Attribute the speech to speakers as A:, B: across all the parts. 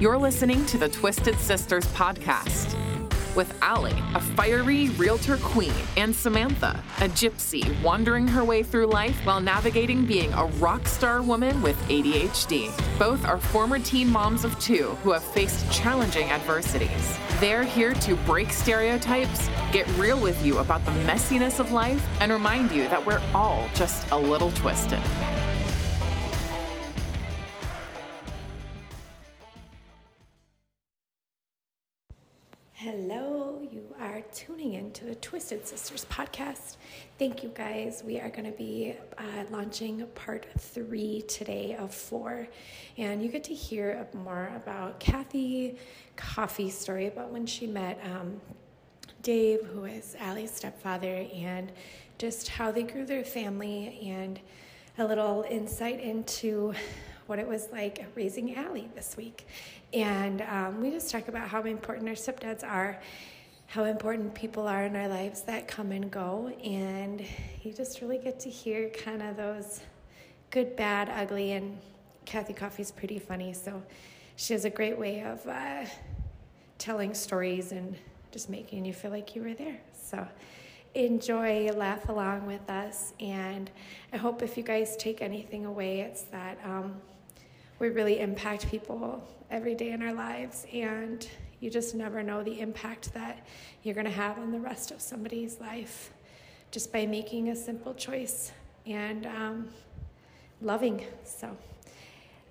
A: You're listening to the Twisted Sisters podcast with Allie, a fiery realtor queen, and Samantha, a gypsy wandering her way through life while navigating being a rock star woman with ADHD. Both are former teen moms of two who have faced challenging adversities. They're here to break stereotypes, get real with you about the messiness of life, and remind you that we're all just a little twisted.
B: Hello, you are tuning in to the Twisted Sisters podcast. Thank you guys. We are going to be uh, launching part three today of four, and you get to hear more about Kathy Coffee's story about when she met um, Dave, who is Allie's stepfather, and just how they grew their family, and a little insight into what it was like raising Allie this week. And um, we just talk about how important our stepdads are, how important people are in our lives that come and go. And you just really get to hear kind of those good, bad, ugly. And Kathy Coffee's pretty funny. So she has a great way of uh, telling stories and just making you feel like you were there. So enjoy, laugh along with us. And I hope if you guys take anything away, it's that. Um, we really impact people every day in our lives and you just never know the impact that you're going to have on the rest of somebody's life just by making a simple choice and um, loving so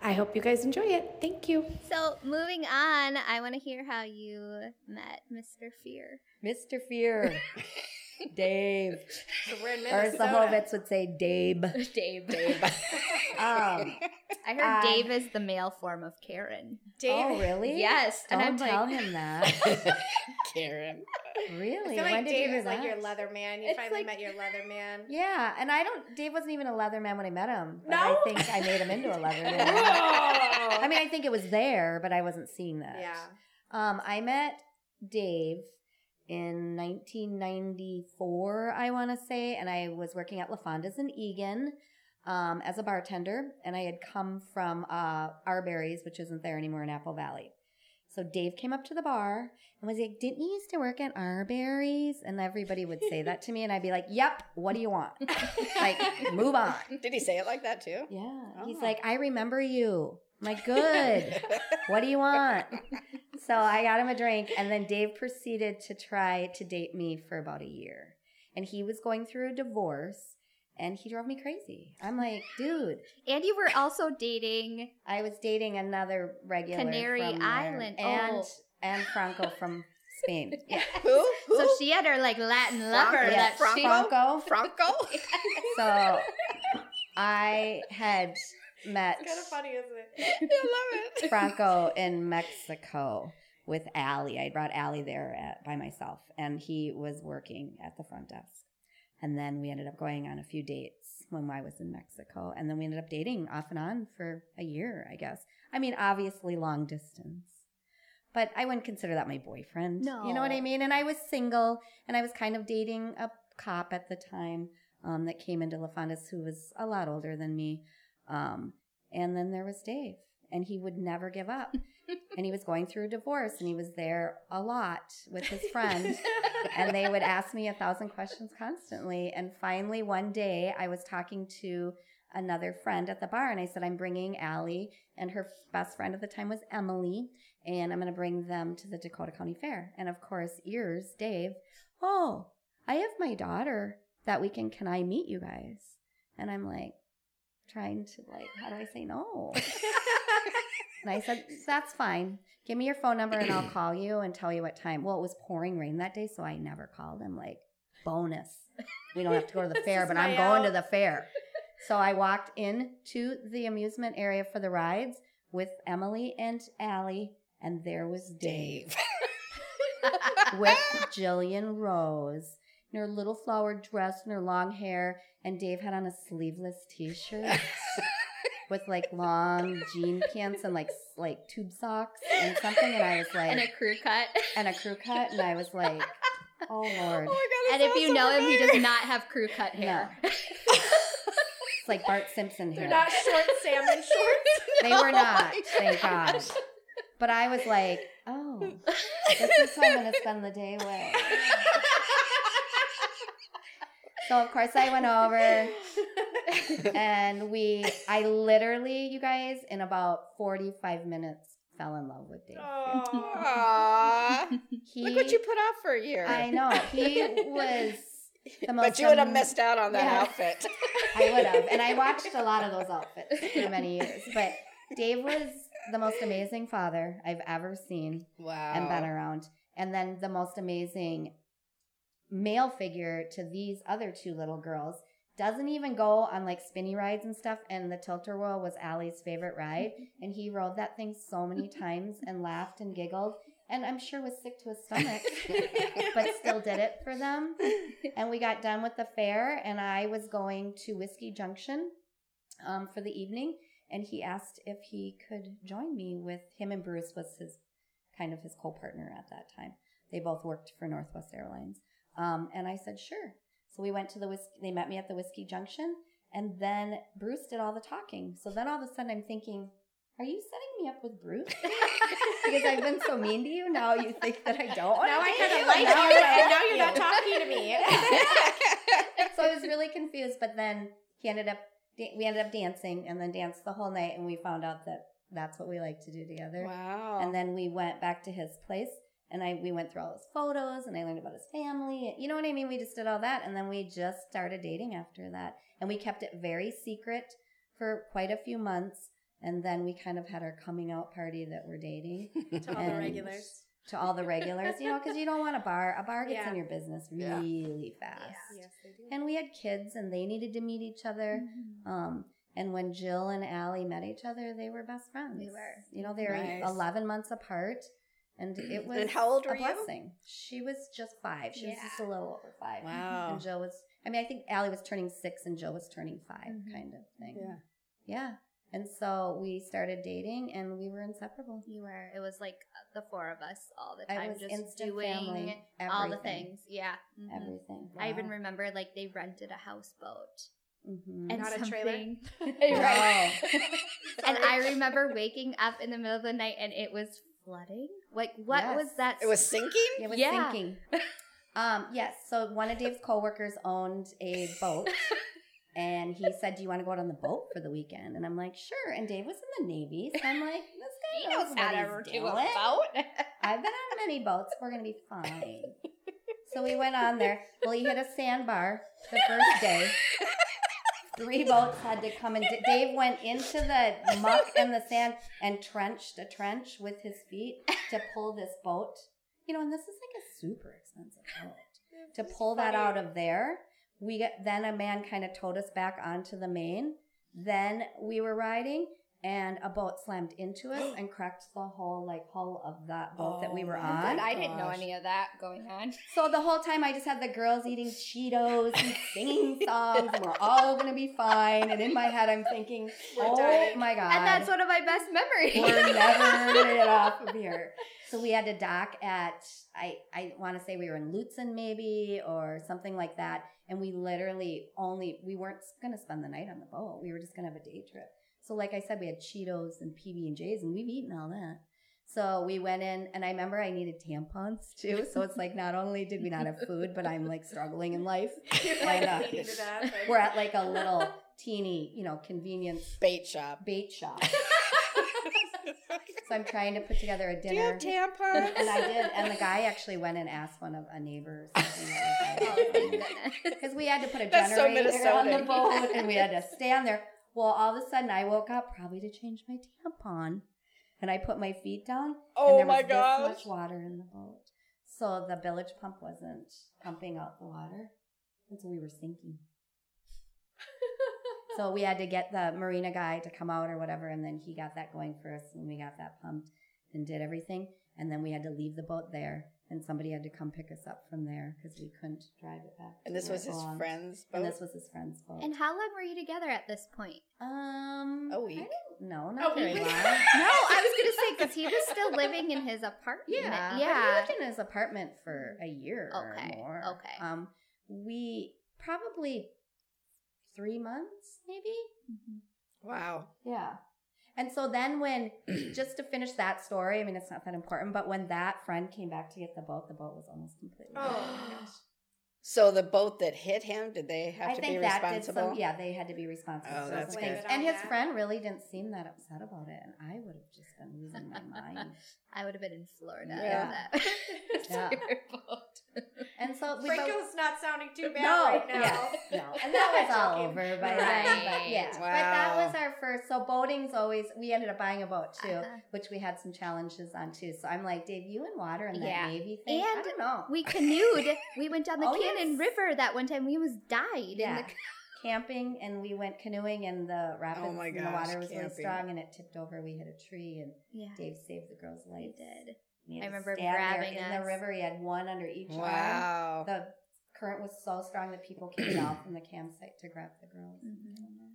B: i hope you guys enjoy it thank you
C: So moving on, I want to hear how you met Mr. Fear.
D: Mr. Fear. Dave.
B: so we're in
D: Or as the Hovitz would say, Dabe.
C: Dave. Dave.
D: Um,
C: I heard
D: Uh,
C: Dave is the male form of Karen.
D: oh, really?
C: Yes,
D: Don't
C: and I'm
D: tell
C: like-
D: him that.
E: Karen.
D: really?
B: I feel
D: when
B: like
D: did
B: Dave
D: you hear
B: is like your leather man. You
C: It's
B: finally
C: like-
B: met your leather man.
D: Yeah, and I don't. Dave wasn't even a leather man when I met him. But
B: No?
D: I think I made him into a leather man.
B: Whoa!
D: I mean, I think it was there, but I wasn't seeing that.
B: yeah.
D: Um, I met Dave in 1994, I want to say, and I was working at LaFonda's in Eagan um, as a bartender, and I had come from uh, Arbery's, which isn't there anymore in Apple Valley. So Dave came up to the bar and was like, "Didn't you used to work at Arbery's?" And everybody would say that to me, and I'd be like, "Yep. What do you want? like, move on."
E: Did he say it like that too?
D: Yeah. He's
E: Oh.
D: like, "I remember you." I'm like, "Good." what do you want? So I got him a drink, and then Dave proceeded to try to date me for about a year. And he was going through a divorce, and he drove me crazy. I'm like, dude,
C: And you were also dating.
D: I was dating another regular
C: Canary
D: from there,
C: Island. Oh.
D: and
C: Oh.
D: and Franco from Spain. Yeah.
E: Who? Who?
C: So she had her like Latin lover.
E: Franco?
C: that
E: Franco?
C: she-
D: Franco.
E: Franco?
D: So I had met
B: It's kind of funny, isn't it?
E: I love it.
D: Franco in Mexico with Allie. I brought Allie there at, by myself, and he was working at the front desk. And then we ended up going on a few dates when I was in Mexico, and then we ended up dating off and on for a year, I guess. I mean, obviously long distance, but I wouldn't consider that my boyfriend. No. you know what I mean? And I was single, and I was kind of dating a cop at the time um, that came into La Fonda's who was a lot older than me. Um, and then there was Dave, and he would never give up. And he was going through a divorce, and he was there a lot with his friend. and they would ask me a thousand questions constantly. And finally, one day, I was talking to another friend at the bar, and I said, I'm bringing Allie, and her best friend at the time was Emily, and I'm going to bring them to the Dakota County Fair. And of course, ears, Dave, oh, I have my daughter that weekend. Can I meet you guys? And I'm like, trying to like, how do I say no? and I said, that's fine. Give me your phone number and I'll call you and tell you what time. Well, it was pouring rain that day, so I never called. I'm like, bonus. We don't have to go to the fair, but I'm going to the fair. So I walked in to the amusement area for the rides with Emily and Allie, and there was Dave with Jillian Rose in her little flowered dress and her long hair, and Dave had on a sleeveless T-shirt with like long jean pants and like like tube socks and something, and I was like,
C: and a crew cut.
D: and a crew cut, and I was like, oh lord,
E: Oh my god!
C: and if you know him, he does not have crew cut hair.
D: it's like Bart Simpson
B: They're
D: hair.
B: not short salmon shorts.
D: They were not, thank God. But I was like, oh, this is how I'm going to spend the day with. So of course I went over and we I literally, you guys, in about 45 minutes fell in love with Dave.
E: Aw.
D: He
E: Look what you put off for a year.
D: I know. He was the most
E: but you would have missed out on that
D: Yeah.
E: outfit.
D: I would have. And I watched a lot of those outfits for many years. But Dave was the most amazing father I've ever seen
E: wow.
D: and been around. And then the most amazing male figure to these other two little girls. Doesn't even go on like spinny rides and stuff. And the Tilt-A-Whirl was Allie's favorite ride. And he rode that thing so many times and laughed and giggled. And I'm sure was sick to his stomach, but still did it for them. And we got done with the fair, and I was going to Whiskey Junction um, for the evening. And he asked if he could join me with him and Bruce was his kind of his co-partner at that time. They both worked for Northwest Airlines. Um, and I said, sure. So we went to the whiskey, they met me at the Whiskey Junction and then Bruce did all the talking. So then all of a sudden I'm thinking, are you setting me up with Bruce? because I've been so mean to you. Now you think that I don't want
B: Now
D: to
B: I kind of like you,
D: I
B: and now you're not talking to me.
D: so I was really confused. But then he ended up, we ended up dancing and then danced the whole night. And we found out that that's what we like to do together.
E: wow.
D: And then we went back to his place and I we went through all his photos and I learned about his family. You know what I mean? We just did all that and then we just started dating after that. And we kept it very secret for quite a few months. And then we kind of had our coming out party that we're dating
B: to all the regulars.
D: to all the regulars, you know, because you don't want a bar. A bar gets
B: Yeah.
D: in your business
E: Yeah.
D: really fast.
B: Yes, they do.
D: And we had kids and they needed to meet each other.
C: Mm-hmm.
D: Um, and when Jill and Allie met each other, they were best friends.
C: We were.
D: You know, they were
E: Nice.
D: 11 months apart. And it was
E: And how old
D: a
E: were you?
D: blessing. She was just five. She was just a little over five.
E: Wow.
D: And Joe was, I mean, I think Allie was turning six and Joe was turning 5
C: Mhm.
D: kind of thing.
E: Yeah.
D: Yeah. And so we started dating and we were inseparable.
C: You were. It was like the four of us all the
D: I
C: time,
D: was
C: just doing
D: family.
C: all the things. Yeah. Mhm.
D: Everything.
C: I even remember like they rented a houseboat
D: hmm
C: and
B: Not a trailer?
C: something-
D: Right.
C: right. and I remember waking up in the middle of the night and it was flooding. Like what
D: Yes.
C: was that?
E: It was sinking?
D: It was
C: Yeah.
D: sinking. Um, yes. So one of Dave's coworkers owned a boat, and he said, "Do you want to go out on the boat for the weekend?" And I'm like, "Sure." And Dave was in the Navy, so I'm like, "This guy knows what he's doing." I've been on many boats. We're gonna be fine. So we went on there. Well, he hit a sandbar the first day. Three boats had to come and D- Dave went into the muck and the sand and trenched a trench with his feet to pull this boat. You know, and this is like a super expensive boat. To pull that out of there, we got then a man kind of towed us back onto the main. Then we were riding and a boat slammed into us and cracked the whole like hull of that boat that we were
E: Oh,
D: on.
C: But I didn't know any of that going on.
D: So the whole time I just had the girls eating Cheetos and singing songs and we're all gonna be fine. And in my head I'm thinking,
B: We're
D: oh
B: dying.
D: my god.
C: And that's one of my best memories.
D: we're never gonna get off of here. So we had to dock at I I want to say we were in Lutsen maybe or something like that, and we literally only we weren't gonna spend the night on the boat. We were just gonna have a day trip. So like I said, we had Cheetos and PB and J's, and we've eaten all that. So we went in, and I remember I needed tampons too. So it's like not only did we not have food, but I'm like struggling in life.
B: You're
D: like
B: like
D: uh,
B: bleeding to death. and-
D: We're at like a little teeny, you know, convenience
E: Bait shop.
D: bait shop. So I'm trying to put together a
E: Do you have
D: dinner.
E: tampons?
D: And I did, and the guy actually went and asked one of a neighbor or something
C: Oh, thank goodness.
D: because we had to put a
E: That's so
D: generator on the boat, and we had to stay on there. Well, all of a sudden, I woke up probably to change my tampon, and I put my feet down,
E: Oh
D: and there
E: my
D: was
E: gosh.
D: this much water in the boat. So the bilge pump wasn't pumping out the water, and so we were sinking. So we had to get the marina guy to come out or whatever, and then he got that going for us, and we got that pumped and did everything, and then we had to leave the boat there, and somebody had to come pick us up from there because we couldn't drive it back.
E: And this was his
D: belonged.
E: friend's boat?
D: And this was his friend's boat.
C: And how long were you together at this point?
D: um,
E: A week?
D: I don't
B: A
D: very
B: week?
D: long.
C: No, I was gonna say because he was still living in his apartment.
D: Yeah, but
C: yeah.
D: we lived in his apartment for a year
C: Okay,
D: or more.
C: okay.
D: Um, we probably three months, maybe.
E: Wow.
D: Yeah. And so then when, just to finish that story, I mean, it's not that important, but when that friend came back to get the boat, the boat was almost completely.
E: Oh
D: gone.
E: my gosh. So the boat that hit him, did they have
D: I
E: to
D: think
E: be
D: that did
E: responsible?
D: some, yeah, they had to be responsible.
E: Oh, that's
D: those
E: good.
D: And his friend really didn't seem that upset about it, and I would have just been losing my mind.
C: I would have been in Florida.
E: Yeah.
C: Yeah. Your boat.
D: And so we both,
B: Franco's not sounding too bad
D: no,
B: right now.
D: yes, no, and that was all
B: Joking.
D: over by then. But
C: Right.
D: yeah, but that was our first. So boating's always. We ended up buying a boat too,
C: Uh-huh.
D: which we had some challenges on too. So I'm like, Dave, you in water and that
C: Yeah.
D: navy thing. I
C: And
D: don't know.
C: We canoed. We went down the
D: Oh,
C: Cannon
D: yes.
C: River that one time. We almost died.
D: Yeah.
C: In the,
D: camping and we went canoeing and the rapids
E: Oh my
D: and the water was really strong and it tipped over. We hit a tree and
C: yeah.
D: Dave saved the girl's life.
C: We did.
D: We
C: I remember
D: stand there
C: grabbing
D: in
C: us.
D: the river. He had one under each arm.
E: Wow.
D: The current was so strong that people came out from the campsite to grab the girls.
C: Mhm.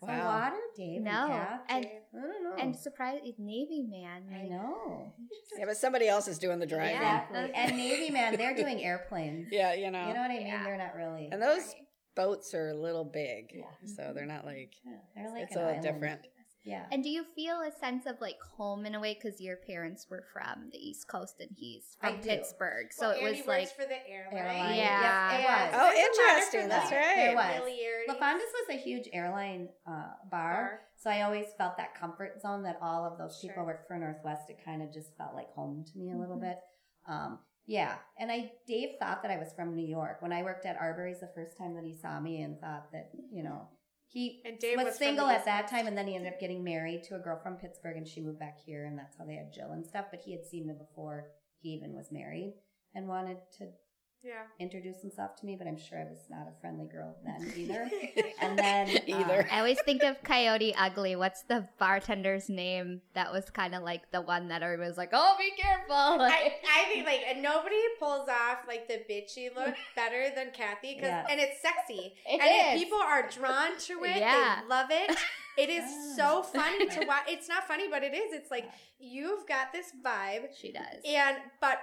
D: So
E: Wow.
D: water, Dave.
C: No,
D: and,
C: and
D: I don't know.
C: and surprise, Navy man.
D: I know
E: Yeah, but somebody else is doing the driving.
C: Yeah.
D: exactly. and Navy man, they're doing airplanes.
E: Yeah, you know.
D: You know what I mean?
C: Yeah.
D: They're not really.
E: and those boats are a little big.
D: Yeah.
E: So they're not like,
D: Yeah, they're like
E: it's
D: an
E: a little
D: island.
E: different.
D: Yeah.
C: And do you feel a sense of like home in a way because your parents were from the East Coast and he's
D: I
C: from
D: do.
C: Pittsburgh, so
B: Well,
C: it
B: Andy
C: was like
B: for the airline.
D: Airline.
C: Yeah.
D: Yes, it was.
E: Oh,
B: There's a lot of
E: interesting. That's
B: like,
E: right.
D: It was.
B: familiarities.
D: LaFondas was a huge airline uh, bar,
B: Bar.
D: so I always felt that comfort zone that all of those people
B: Sure.
D: worked for Northwest. It kind of just felt like home to me a little
C: Mhm.
D: bit. Um, yeah, and I Dave thought that I was from New York when I worked at Arbery's the first time that he saw me and thought that you know he
B: And Dave
D: was,
B: was
D: single at that time, and then he ended up getting married to a girl from Pittsburgh, and she moved back here, and that's how they had Jill and stuff. But he had seen me before he even was married and wanted to
B: Yeah.
D: introduce himself to me, but I'm sure I was not a friendly girl then either. and then
E: Either.
D: uh,
C: I always think of Coyote Ugly. What's the bartender's name? That was kind of like the one that everybody was like, "Oh, be careful!"
B: I, I think like and nobody pulls off like the bitchy look better than Kathy because
D: Yeah.
B: and it's sexy
C: It
B: and if
C: is.
B: people are drawn to it
C: Yeah.
B: they love it it is
D: Yeah.
B: so funny to watch it's not funny but it is it's like you've got this vibe
C: she does.
B: and but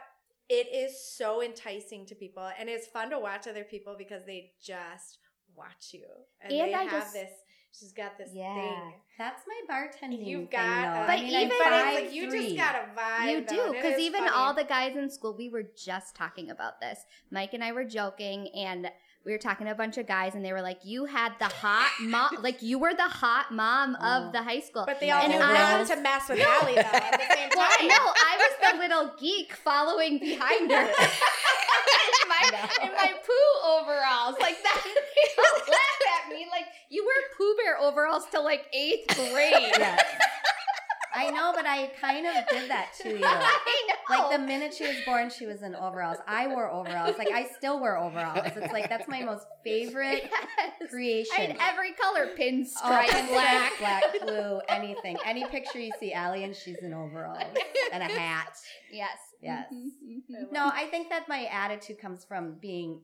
B: it is so enticing to people and it's fun to watch other people because they just watch you and,
C: And
B: they
C: I
B: have
C: just-
B: this she's got this
D: yeah,
B: thing
D: that's my bartending.
B: You've got,
D: though.
B: a-
C: But
D: I mean,
C: even-
B: but like you just got a vibe.
C: You do, because even
B: funny.
C: all the guys in school, we were just talking about this. Mike and I were joking, and we were talking to a bunch of guys, and they were like, "You had the hot mom, like you were the hot mom
D: Oh.
C: of the high school."
B: But they all
C: And
B: knew
C: I
B: not
C: was-
B: to mess with Allie though at the same time.
C: Well, no, I was the little geek following behind her. in, my, in my Pooh overalls. Like that. They all laugh at me. Like, you wear Pooh Bear overalls till like eighth grade.
D: I know, but I kind of did that to you.
C: I know.
D: Like the minute she was born, she was in overalls. I wore overalls. Like I still wear overalls. It's like that's my most favorite
C: Yes.
D: creation.
C: I had every color
D: Oh,
C: pinstripe,
D: pinstripe,
C: black.
D: black, blue, anything. Any picture you see Allie and she's in overalls and a hat.
C: Yes.
D: Yes.
C: Mhm, mhm.
D: No, I think that my attitude comes from being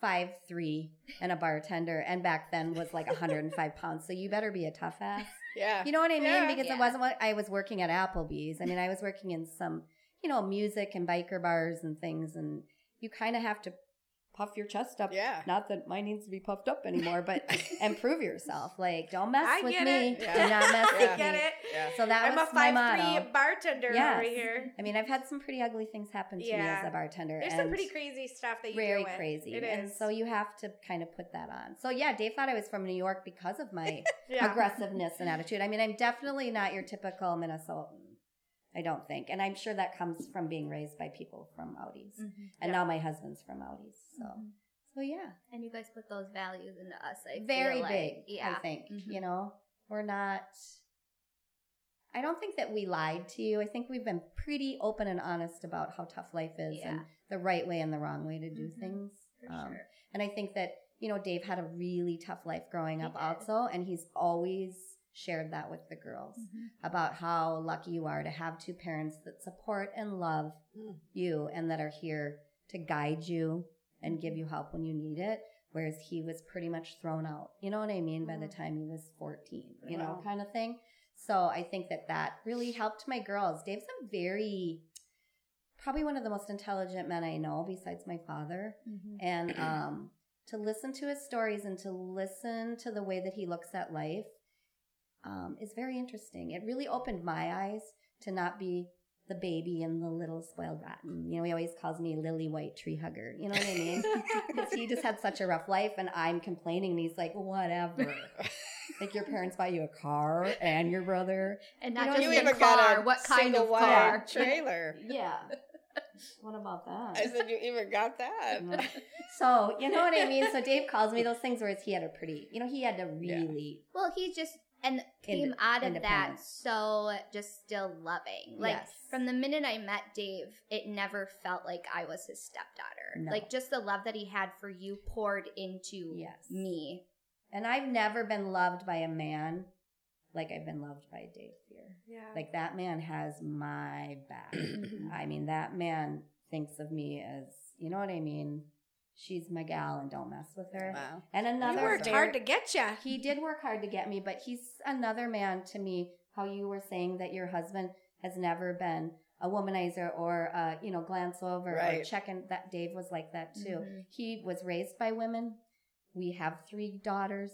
D: five three and a bartender, and back then was like 105 pounds. So you better be a tough ass.
E: Yeah.
D: You know what I mean?
B: Yeah.
D: Because
C: Yeah.
D: it wasn't what I was working at Applebee's. I mean, I was working in some, you know, music and biker bars and things, and you kind of have to puff your chest up.
E: Yeah.
D: Not that mine needs to be puffed up anymore, but improve yourself. Like, don't mess
B: I
D: with
B: get
D: me.
B: it.
D: Do
E: Yeah.
D: not mess
E: Yeah.
D: with
B: I get
D: me.
B: it.
E: Yeah.
D: So that
B: I'm a
D: was my
B: five
D: motto.
B: three bartender
D: Yes.
B: over here.
D: I mean, I've had some pretty ugly things happen to me as a bartender.
B: There's
D: and
B: some pretty crazy stuff that you
D: very
B: deal with.
D: crazy.
B: It
D: and
B: is.
D: so you have to kind of put that on. So yeah, Dave thought I was from New York because of my
B: yeah.
D: aggressiveness and attitude. I mean, I'm definitely not your typical Minnesotan. I don't think. And I'm sure that comes from being raised by people from Audis.
C: Mhm.
D: And
B: Yeah.
D: now my husband's from Audis. So
C: Mhm.
D: so yeah.
C: And you guys put those values into us. I
D: Very
C: feel like.
D: big,
C: Yeah.
D: I think.
C: Mhm.
D: You know? We're not I don't think that we lied to you. I think we've been pretty open and honest about how tough life is
C: Yeah.
D: and the right way and the wrong way to do
C: Mhm.
D: things.
C: For
D: Um,
C: sure.
D: And I think that, you know, Dave had a really tough life growing
C: He
D: up
C: did.
D: also, and he's always shared that with the girls
C: Mhm.
D: about how lucky you are to have two parents that support and love
E: Mm.
D: you and that are here to guide you and give you help when you need it. Whereas he was pretty much thrown out. You know what I mean? By the
C: Mhm.
D: time he was 14, you know, kind of thing. So I think that that really helped my girls. Dave's a very, probably one of the most intelligent men I know besides my father
C: Mhm.
D: and um, to listen to his stories and to listen to the way that he looks at life um, is very interesting. It really opened my eyes to not be the baby and the little spoiled rotten. You know, he always calls me Lily White Tree Hugger. You know what I mean? Because he just had such a rough life, and I'm complaining, and he's like, whatever. like your parents buy you a car and your brother.
C: And
D: You
C: not
D: know,
C: just
D: you
C: a
E: even
C: car.
E: got a
C: what kind of car?
E: trailer.
D: Yeah. what about that?
E: I said you even got that.
D: So you know what I mean. So Dave calls me those things, whereas he had a pretty, you know, he had to
E: Yeah.
D: really,
C: Well, he just and came
D: Inde-
C: out of that so just still loving. Like
D: Yes.
C: from the minute I met Dave, it never felt like I was his stepdaughter.
D: No.
C: Like just the love that he had for you poured into
D: Yes.
C: me.
D: and I've never been loved by a man like I've been loved by Dave here.
B: Yeah.
D: Like that man has my back. I mean, that man thinks of me as, you know what I mean? She's my gal and don't mess with her.
E: Wow.
D: And another
B: worked
D: very-
B: hard to get you.
D: he did work hard to get me, but he's another man to me. How you were saying that your husband has never been a womanizer or uh, you know glance over or
E: Right.
D: checking. That Dave was like that too.
C: Mhm.
D: He was raised by women. We have three daughters.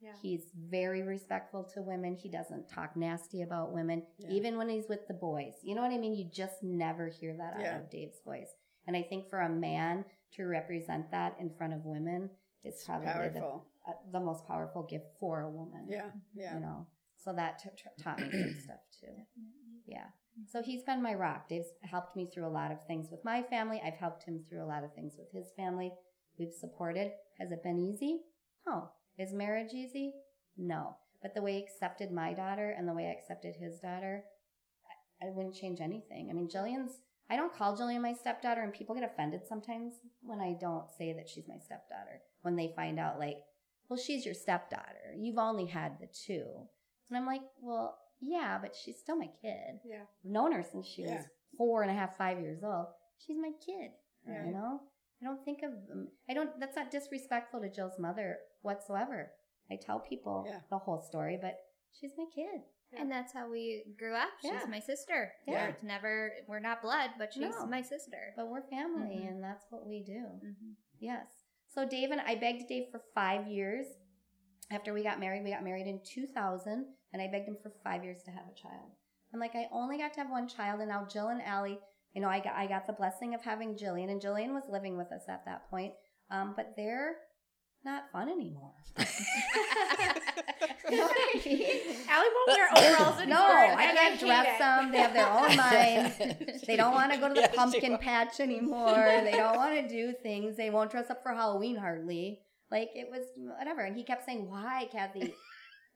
B: Yeah.
D: He's very respectful to women. He doesn't talk nasty about women,
E: Yeah.
D: even when he's with the boys. You know what I mean? You just never hear that out
E: Yeah.
D: of Dave's voice. And I think for a man to represent that in front of women is probably the uh, the most powerful gift for a woman.
E: Yeah. Yeah.
D: You know, so that t- t- taught me some stuff too. Yeah. So he's been my rock. Dave's helped me through a lot of things with my family. I've helped him through a lot of things with his family. We've supported. Has it been easy? No. Is marriage easy? No. But the way he accepted my daughter and the way I accepted his daughter, I, I wouldn't change anything. I mean, Jillian's, I don't call Jillian my stepdaughter, and people get offended sometimes when I don't say that she's my stepdaughter. When they find out, like, well, she's your stepdaughter. You've only had the two. And I'm like, well, yeah, but she's still my kid.
B: Yeah.
D: I've known her since she
E: Yeah.
D: was four and a half, five years old. She's my kid.
E: Right.
D: You know? I don't think of them. I don't, that's not disrespectful to Jill's mother whatsoever. I tell people
E: Yeah.
D: the whole story, but she's my kid.
C: And that's how we grew up. She's
D: Yeah.
C: my sister.
D: Yeah.
C: We're never we're not blood, but she's
D: No.
C: my sister.
D: But we're family
C: Mhm.
D: and that's what we do.
C: Mhm.
D: Yes. So Dave and I begged Dave for five years. After we got married, we got married in 2000, and I begged him for five years to have a child. I'm like, I only got to have one child, and now Jill and Allie, you know, I got I got the blessing of having Jillian, and Jillian was living with us at that point. Um, but they're not fun anymore. you know what I mean?
B: Allie won't wear overalls anymore.
D: No, I
B: and
D: can't dress them. They have their own minds. They don't want to go to the
E: Yes,
D: pumpkin patch anymore. They don't want to do things. They won't dress up for Halloween hardly. Like it was whatever. And he kept saying, "Why, Kathy?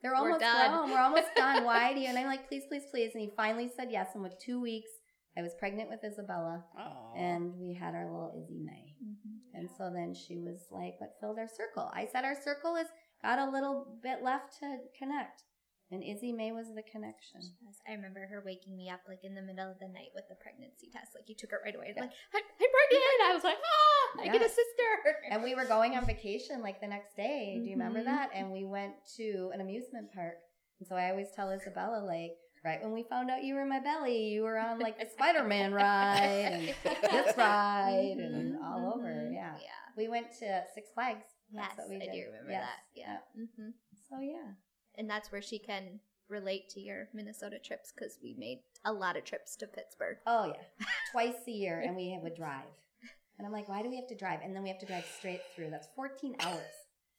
D: They're
C: We're
D: almost
C: done."
D: grown. We're almost done. Why do you?" And I'm like, "Please, please, please." And he finally said yes. And with two weeks, I was pregnant with Isabella,
E: Aw.
D: and we had our little Izzy May.
C: Mm-hmm.
D: And so then she was like, "What filled our circle?" I said, "Our circle has got a little bit left to connect." And Izzy May was the connection.
C: Yes, I remember her waking me up like in the middle of the night with the pregnancy test. Like you took it right away.
D: Yeah.
C: Like I'm, pregnant. I was like, ah, I get a sister.
D: And we were going on vacation like the next day. Do you remember
C: Mhm.
D: that? And we went to an amusement park. And so I always tell Isabella, like, right when we found out you were in my belly, you were on like the Spider Man ride and this ride and all over. Yeah.
C: Yeah.
D: We went to Six Flags.
C: Yes,
D: That's what we
C: I
D: did.
C: do remember
D: Yes.
C: that. Yeah. hmm
D: So yeah.
C: And that's where she can relate to your Minnesota trips because we made a lot of trips to Pittsburgh.
D: Oh yeah. Twice a year and we would drive. And I'm like, why do we have to drive? And then we have to drive straight through. That's 14 hours.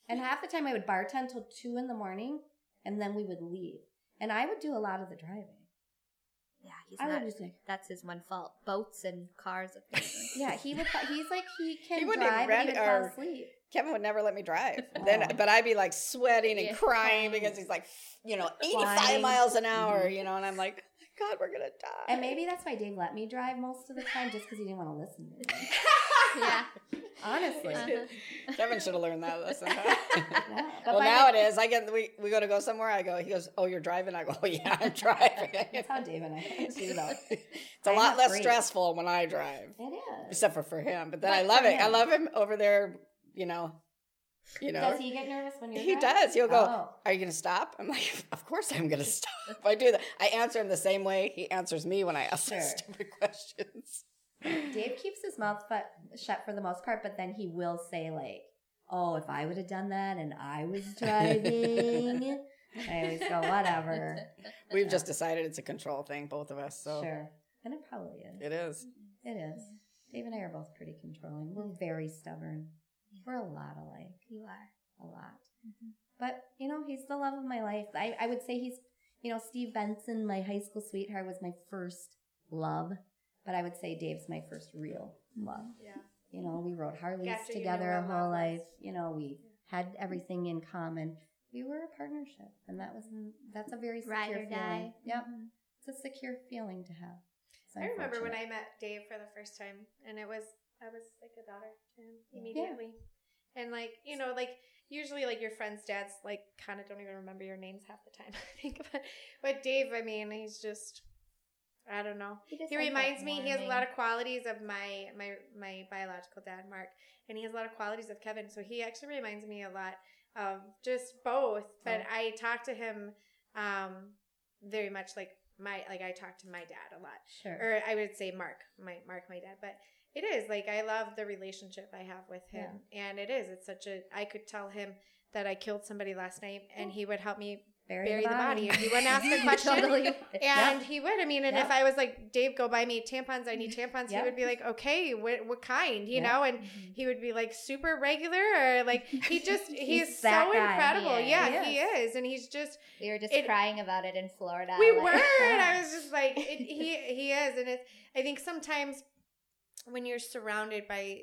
D: And half the time I would bartend till two in the morning and then we would leave. And I would do a lot of the driving.
C: Yeah, he's
D: I
C: not.
D: would just like,
C: That's his one fault. Boats and cars.
D: Yeah, he would. He's like he can
E: He wouldn't even
D: drive, but he
E: rent
D: would fall
E: or-
D: asleep.
E: Kevin would never let me drive.
D: Oh.
E: Then, but I'd be like sweating and
C: Yeah.
E: crying because he's like, you know, 85
D: Flying.
E: miles an hour,
D: Mhm.
E: you know, and I'm like, oh my God, we're going to die.
D: And maybe that's why Dave let me drive most of the time, just because he didn't want to listen to me.
C: yeah.
D: Honestly,
C: Uh-huh.
E: Kevin should have learned that lesson. huh?
D: yeah. But
E: well,
D: by
E: now it is. I get we we go to go somewhere. I go. He goes, "Oh, you're driving." I go, "Oh yeah, I'm driving."
D: That's how Dave and I do though.
E: it's a
D: I'm
E: lot less
D: afraid.
E: stressful when I drive,
D: It is.
E: except for for him. But then
D: But
E: I love
D: for
E: it. I love him over there. You know, you know.
D: Does he get nervous when you're?
E: He
D: driving?
E: does. He'll go,
D: Oh.
E: Are you going to stop? I'm like, Of course I'm going to stop. I do that. I answer him the same way he answers me when I ask
D: Sure.
E: stupid questions.
D: Dave keeps his mouth fu- shut for the most part, but then he will say like, "Oh, if I would have done that and I was driving." I always so whatever.
E: We've just decided it's a control thing, both of us. So
D: Sure. And it probably is.
E: it is.
D: It is. Dave and I are both pretty controlling. We're very stubborn. We're a lot alike.
C: You are.
D: A lot. Mm-hmm. But, you know, he's the love of my life. I, I would say he's, you know, Steve Benson, my high school sweetheart, was my first love. But I would say Dave's my first real love.
B: Yeah.
D: You know, we rode Harleys
B: After
D: together
B: know
D: our whole life. You know, we had everything in common. We were a partnership, and that was that's a very secure
C: Ride or
D: feeling.
C: die.
D: Yep,
C: Mhm.
D: it's a secure feeling to have. So
B: I remember when. I met Dave for the first time, and it was I was like a daughter to him immediately, yeah. and like you know, like usually like your friends' dads like kind of don't even remember your names half the time. I think, but but Dave, I mean, he's just I don't know.
C: just
B: He reminds me. He has a lot of qualities of my my my biological dad, Mark, and he has a lot of qualities of Kevin. So he actually reminds me a lot of just both. But
D: Oh.
B: I talk to him um, very much like my like I talk to my dad a lot,
D: sure.
B: or I would say Mark, my Mark, my dad. But it is like I love the relationship I have with him, and it is. It's such a. I could tell him that I killed somebody last night, and he would help me bury the body. He wouldn't ask a question.
C: totally.
B: And he would. I mean, and if I was like, Dave, go buy me tampons. I need tampons. He would be like, okay, what, what kind? You
D: Yep.
B: know, and mm-hmm. he would be like super regular or like he just he's,
D: He's
B: so incredible.
C: He
B: yeah,
D: is.
B: he is, and he's just
C: We were just
B: It-
C: crying about it in Florida.
B: we
C: like-
B: were. And I was just like, it, he he is, and it's. I think sometimes when you're surrounded by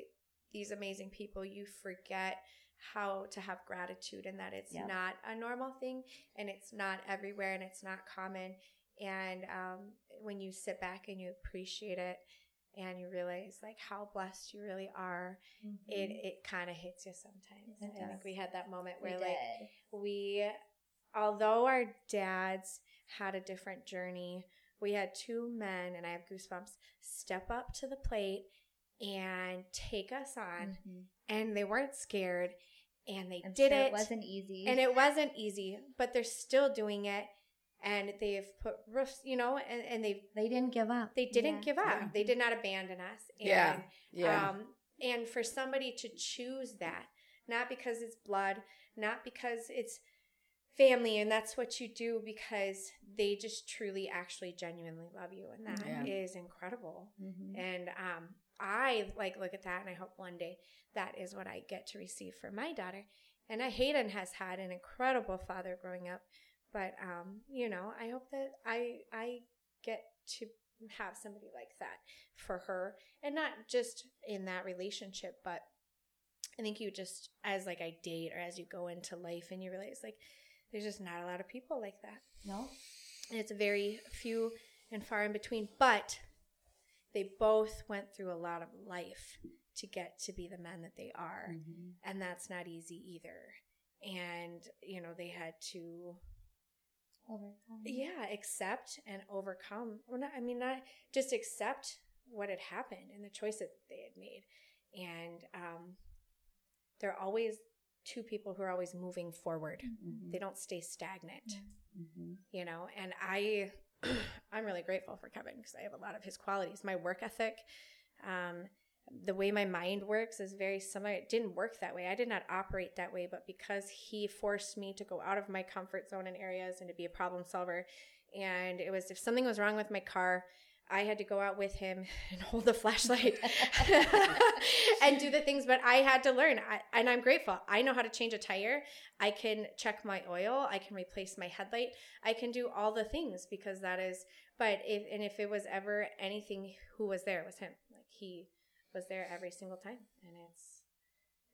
B: these amazing people, you forget how to have gratitude and that it's
D: Yep.
B: not a normal thing and it's not everywhere and it's not common. And um, when you sit back and you appreciate it and you realize like how blessed you really are, it it kind of hits you sometimes. I think we had that moment
C: We
B: where
C: did.
B: like we although our dads had a different journey we had two men and i have goosebumps step up to the plate and take us on
C: Mhm.
B: and they weren't scared and they
C: I'm
B: did
C: sure
B: it
C: It wasn't easy.
B: and it wasn't easy but they're still doing it and they've put roofs you know and, and they
D: They didn't give up.
B: they didn't
C: Yeah.
B: give up
E: Yeah.
B: they did not abandon us and
E: Yeah. Yeah.
B: um, and for somebody to choose that, not because it's blood, not because it's family and that's what you do, because they just truly, actually, genuinely love you, and that is
E: Yeah.
B: incredible.
D: Mhm.
B: And um, I like look at that, and I hope one day that is what I get to receive for my daughter. And I Hayden has had an incredible father growing up, but um, you know, I hope that I I get to have somebody like that for her and not just in that relationship but i think you just as like i date or as you go into life and you realize like there's just not a lot of people like that
D: No.
B: and it's very few and far in between but they both went through a lot of life to get to be the men that they are
D: Mhm.
B: and that's not easy either and you know they had to
C: Overcome.
B: yeah accept and overcome or not i mean not just accept what had happened and the choices that they had made and um there are always two people who are always moving forward
D: Mhm.
B: they don't stay stagnant
D: Mhm.
B: you know and i i'm really grateful for kevin because i have a lot of his qualities. My work ethic um the way my mind works is very similar it didn't work that way. I did not operate that way but because he forced me to go out of my comfort zone in areas and to be a problem solver and it was if something was wrong with my car I had to go out with him and hold the flashlight and do the things, but I had to learn. I, and I'm grateful. I know how to change a tire. I can check my oil. I can replace my headlight. I can do all the things because that is. But if and if it was ever anything, who was there it was him. Like he was there every single time, and it's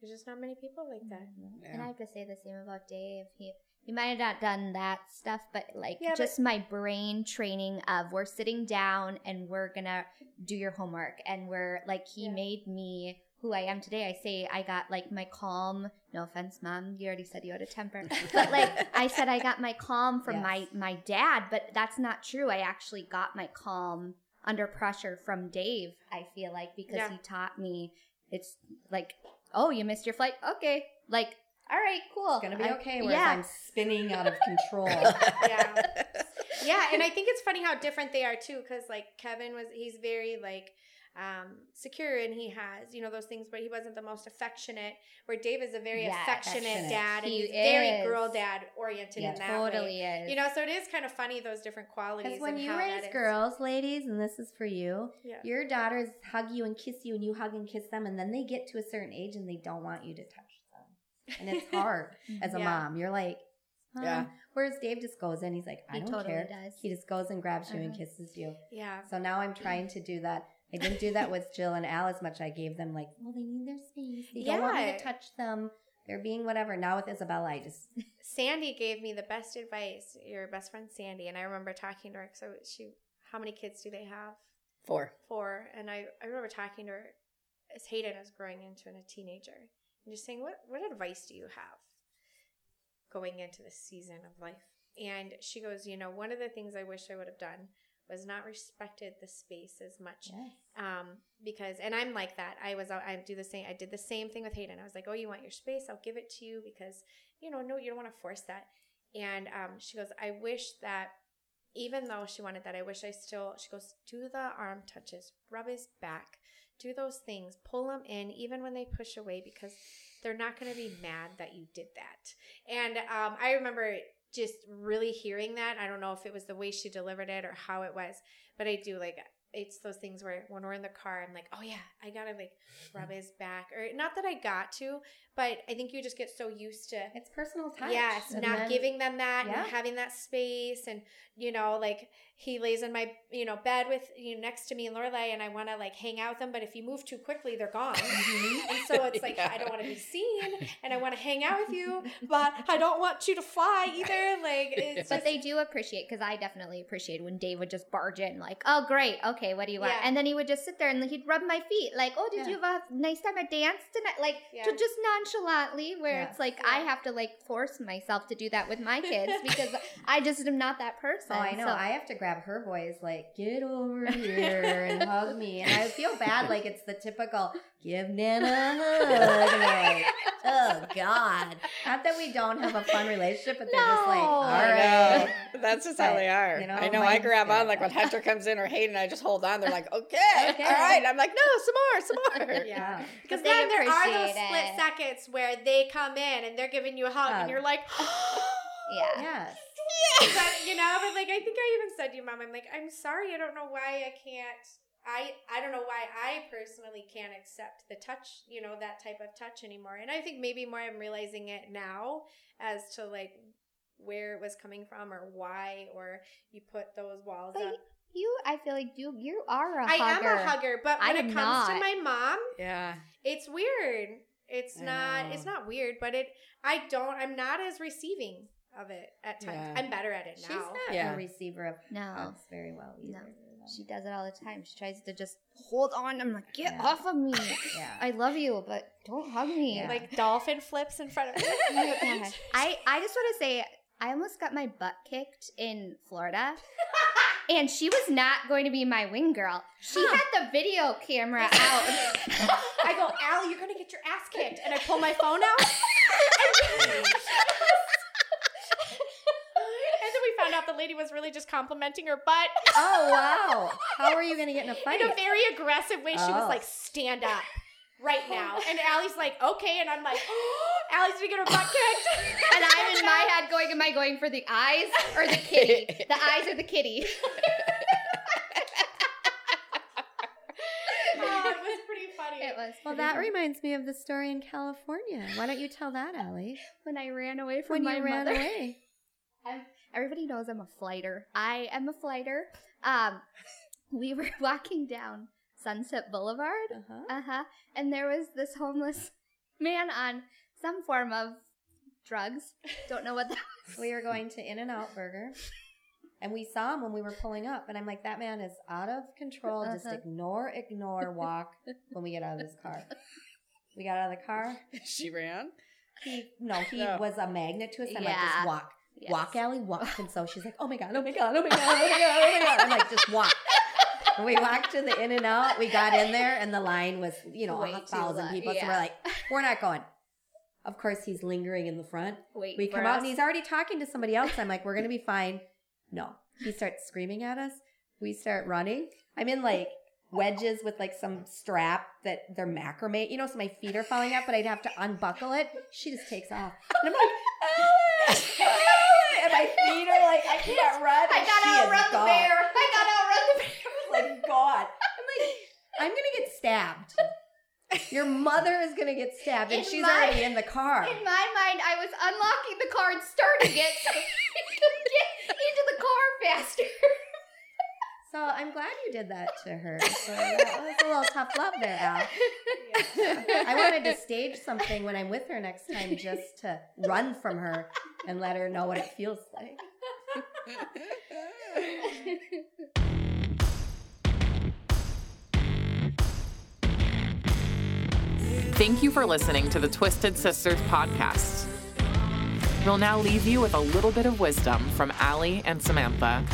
B: there's just not many people like that. Mm-hmm.
C: And I have to say the same about Dave. He he might have not done that stuff, but like
B: Yeah, but-
C: just my brain training of we're sitting down and we're gonna do your homework, and we're like he
B: Yeah.
C: made me who I am today. I say I got like my calm. No offense, mom. You already said you had a temper, but like I said, I got my calm from
D: Yes.
C: my my dad, but that's not true. I actually got my calm under pressure from Dave. I feel like because
B: Yeah.
C: he taught me. It's like, oh, you missed your flight. Okay, like. All right, cool.
D: It's gonna be
C: I-
D: okay. Whereas
C: yeah,
D: I'm spinning out of control.
B: Yeah. yeah, and I think it's funny how different they are too, because like Kevin was, he's very like, um, secure and he has, you know, those things, but he wasn't the most affectionate. Where Dave is a very
C: Yes.
B: affectionate,
E: Affectionate.
B: dad and
C: He
B: he's very girl dad oriented
D: Yeah,
B: in that way.
C: totally is.
B: You know, so it is kind of funny those different qualities.
D: Because when
B: and
D: you
B: how
D: raise
B: is.
D: girls, ladies, and this is for you,
B: Yeah.
D: your daughters hug you and kiss you, and you hug and kiss them, and then they get to a certain age and they don't want you to touch and it's hard as a
B: Yeah.
D: mom. You're like, huh?
E: Yeah.
D: Whereas Dave just goes in, he's like, I
C: He
D: don't
C: totally
D: care.
C: does.
D: He just goes and grabs you and
C: Uh-huh.
D: kisses you.
B: yeah.
D: So now I'm trying to do that. I didn't do that with Jill and Al as much. I gave them like, well, they need their space. They don't want me to touch them. They're being whatever. Now with Isabella, I just
B: Sandy gave me the best advice. Your best friend Sandy, and I remember talking to her. So she, how many kids do they have?
E: Four.
B: Four. And I, I remember talking to her as Hayden is growing into a teenager, and just saying, what what advice do you have going into this season of life? And she goes, you know, one of the things I wish I would have done was not respected the space as much
D: yes.
B: um because and i'm like that i was i do the same i did the same thing with hayden i was like oh you want your space i'll give it to you because you know no you don't want to force that and um she goes i wish that even though she wanted that i wish i still she goes do the arm touches rub his back do those things. Pull them in even when they push away because they're not going to be mad that you did that. And um i remember just really hearing that. I don't know if it was the way she delivered it or how it was but i do like it's those things where when we're in the car, I'm like, oh yeah, I gotta like rub his back, or not that I got to, but I think you just get so used to,
D: It's personal touch.
B: yes,
D: And
B: not
D: then-
B: giving them that,
D: Yeah.
B: and having that space, and you know, like he lays in my you know bed with you know, next to me and Lorelai, and I want to like hang out with them, but if you move too quickly, they're gone,
D: Mm-hmm.
B: and so it's like I don't want to be seen, and I want to hang out with you, but I don't want you to fly either. Like it's
C: But
B: just
C: they do appreciate because I definitely appreciate when Dave would just barge in, like, "Oh, great, okay, what do you want?"
B: Yeah.
C: And then he would just sit there and he'd rub my feet, like, "Oh, did
D: Yeah.
C: you have a nice time at dance tonight?" Like,
B: Yeah.
C: to just nonchalantly, where it's like I have to like force myself to do that with my kids because I just am not that person.
D: Oh, I know.
C: So-
D: I have to grab her boys, like, get over here and hug me. And I feel bad, like, it's the typical give Nana a hug. And like, oh, God. Not that we don't have a fun relationship, but they're just like,
C: No.
D: all
E: I
D: right.
E: know. That's just how they are.
D: you know,
E: I know. I
D: mine's
E: grab on like when Hunter comes in or Hayden, I just hold on. They're like, okay,
D: Okay.
E: all right. I'm like, no, some more, some more.
B: Yeah. Because
C: But they
B: then there are those split
C: it.
B: seconds where they come in and they're giving you a hug,
D: Hug.
B: and you're like,
C: yeah.
D: Yes.
B: but, you know, but like I think I even said to your mom, I'm like, I'm sorry, I don't know why I can't. I I don't know why I personally can't accept the touch, you know, that type of touch anymore. And I think maybe more I'm realizing it now as to like where it was coming from or why or you put those walls
C: But
B: up.
C: You, I feel like you, you are a
B: I
C: hugger.
B: am a hugger, but
C: I
B: when
C: am
B: it comes to my mom,
E: Yeah.
B: it's weird. It's
E: I
B: not.
E: know.
B: It's not weird, but it. I don't. I'm not as receiving of it at times.
E: Yeah.
B: I'm better at it now.
D: She's not
E: Yeah.
D: a receiver of
C: No.
D: hugs very well either.
C: No. She does it all the time. She tries to just hold on. I'm like, get
D: Yeah.
C: off of me.
D: Yeah.
C: I love you, but don't hug me.
D: Yeah.
B: Like dolphin flips in front of me.
C: Oh. I, I just want to say, I almost got my butt kicked in Florida. And she was not going to be my wing girl. She had the video camera out.
B: I go, Allie, you're gonna get your ass kicked, and I pull my phone out. and then we found out the lady was really just complimenting her butt
D: Oh, wow. How are you going to get in a fight?
B: in a very aggressive way. She was
D: Oh.
B: like, "Stand up." Right now, and Allie's like, okay, and I'm like, Allie's gonna get her butt kicked,
C: And I'm in my head going, am I going for the eyes or the kitty? The eyes or the kitty?
B: oh, it was pretty funny.
C: It was.
D: Well, that reminds me of the story in California. Why don't you tell that, Allie?
C: when I ran away from
D: When
C: my
D: you ran
C: mother.
D: away.
C: I'm, everybody knows I'm a flighter. I am a flighter. Um, we were walking down Sunset Boulevard.
D: Uh-huh.
C: Uh huh. And there was this homeless man on some form of drugs. Don't know what that was.
D: We were going to In and Out Burger. And we saw him when we were pulling up. And I'm like, that man is out of control. Just
C: Uh-huh.
D: ignore, ignore, walk when we get out of this car. We got out of the car.
E: She ran.
D: He no, he
E: No.
D: was a magnet to us. I'm like,
C: Yeah.
D: just walk.
C: Yes.
D: Walk, Allie, walk. And so she's like, oh my God, oh my God, oh my God, oh my God, oh my God. I'm like, just walk. And we walked to the In and Out. We got in there, and the line was, you know,
C: Way
D: a thousand people. So we're like, we're not going. Of course, he's lingering in the front.
C: Wait,
D: We come out and he's already talking to somebody else. I'm like, we're gonna be fine. No, he starts screaming at us. We start running. I'm in like wedges with like some strap that they're macrame, you know, so my feet are falling out, but I'd have to unbuckle it. She just takes off. And I'm like, and my feet are like, I can't run.
C: I gotta outrun the bear. I gotta outrun the bear.
D: like God, I'm like, I'm gonna get stabbed. Your mother is gonna get stabbed, and
C: In
D: she's
C: my-
D: already in the car.
C: In my mind, I was unlocking the car and starting it so we could get into the car faster.
D: So I'm glad you did that to her. So that was a little tough love there, Al. I wanted to stage something when I'm with her next time just to run from her and let her know what it feels like.
A: Thank you for listening to the Twisted Sisters podcast. We'll now leave you with a little bit of wisdom from Allie and Samantha.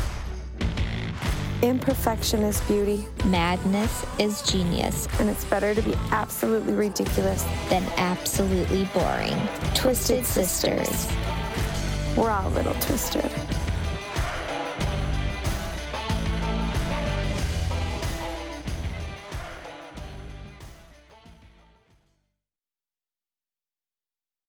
B: Imperfection is beauty,
F: Madness is genius,
B: and it's better to be absolutely ridiculous.
F: than absolutely boring. Twisted Sisters.
B: We're all a little twister.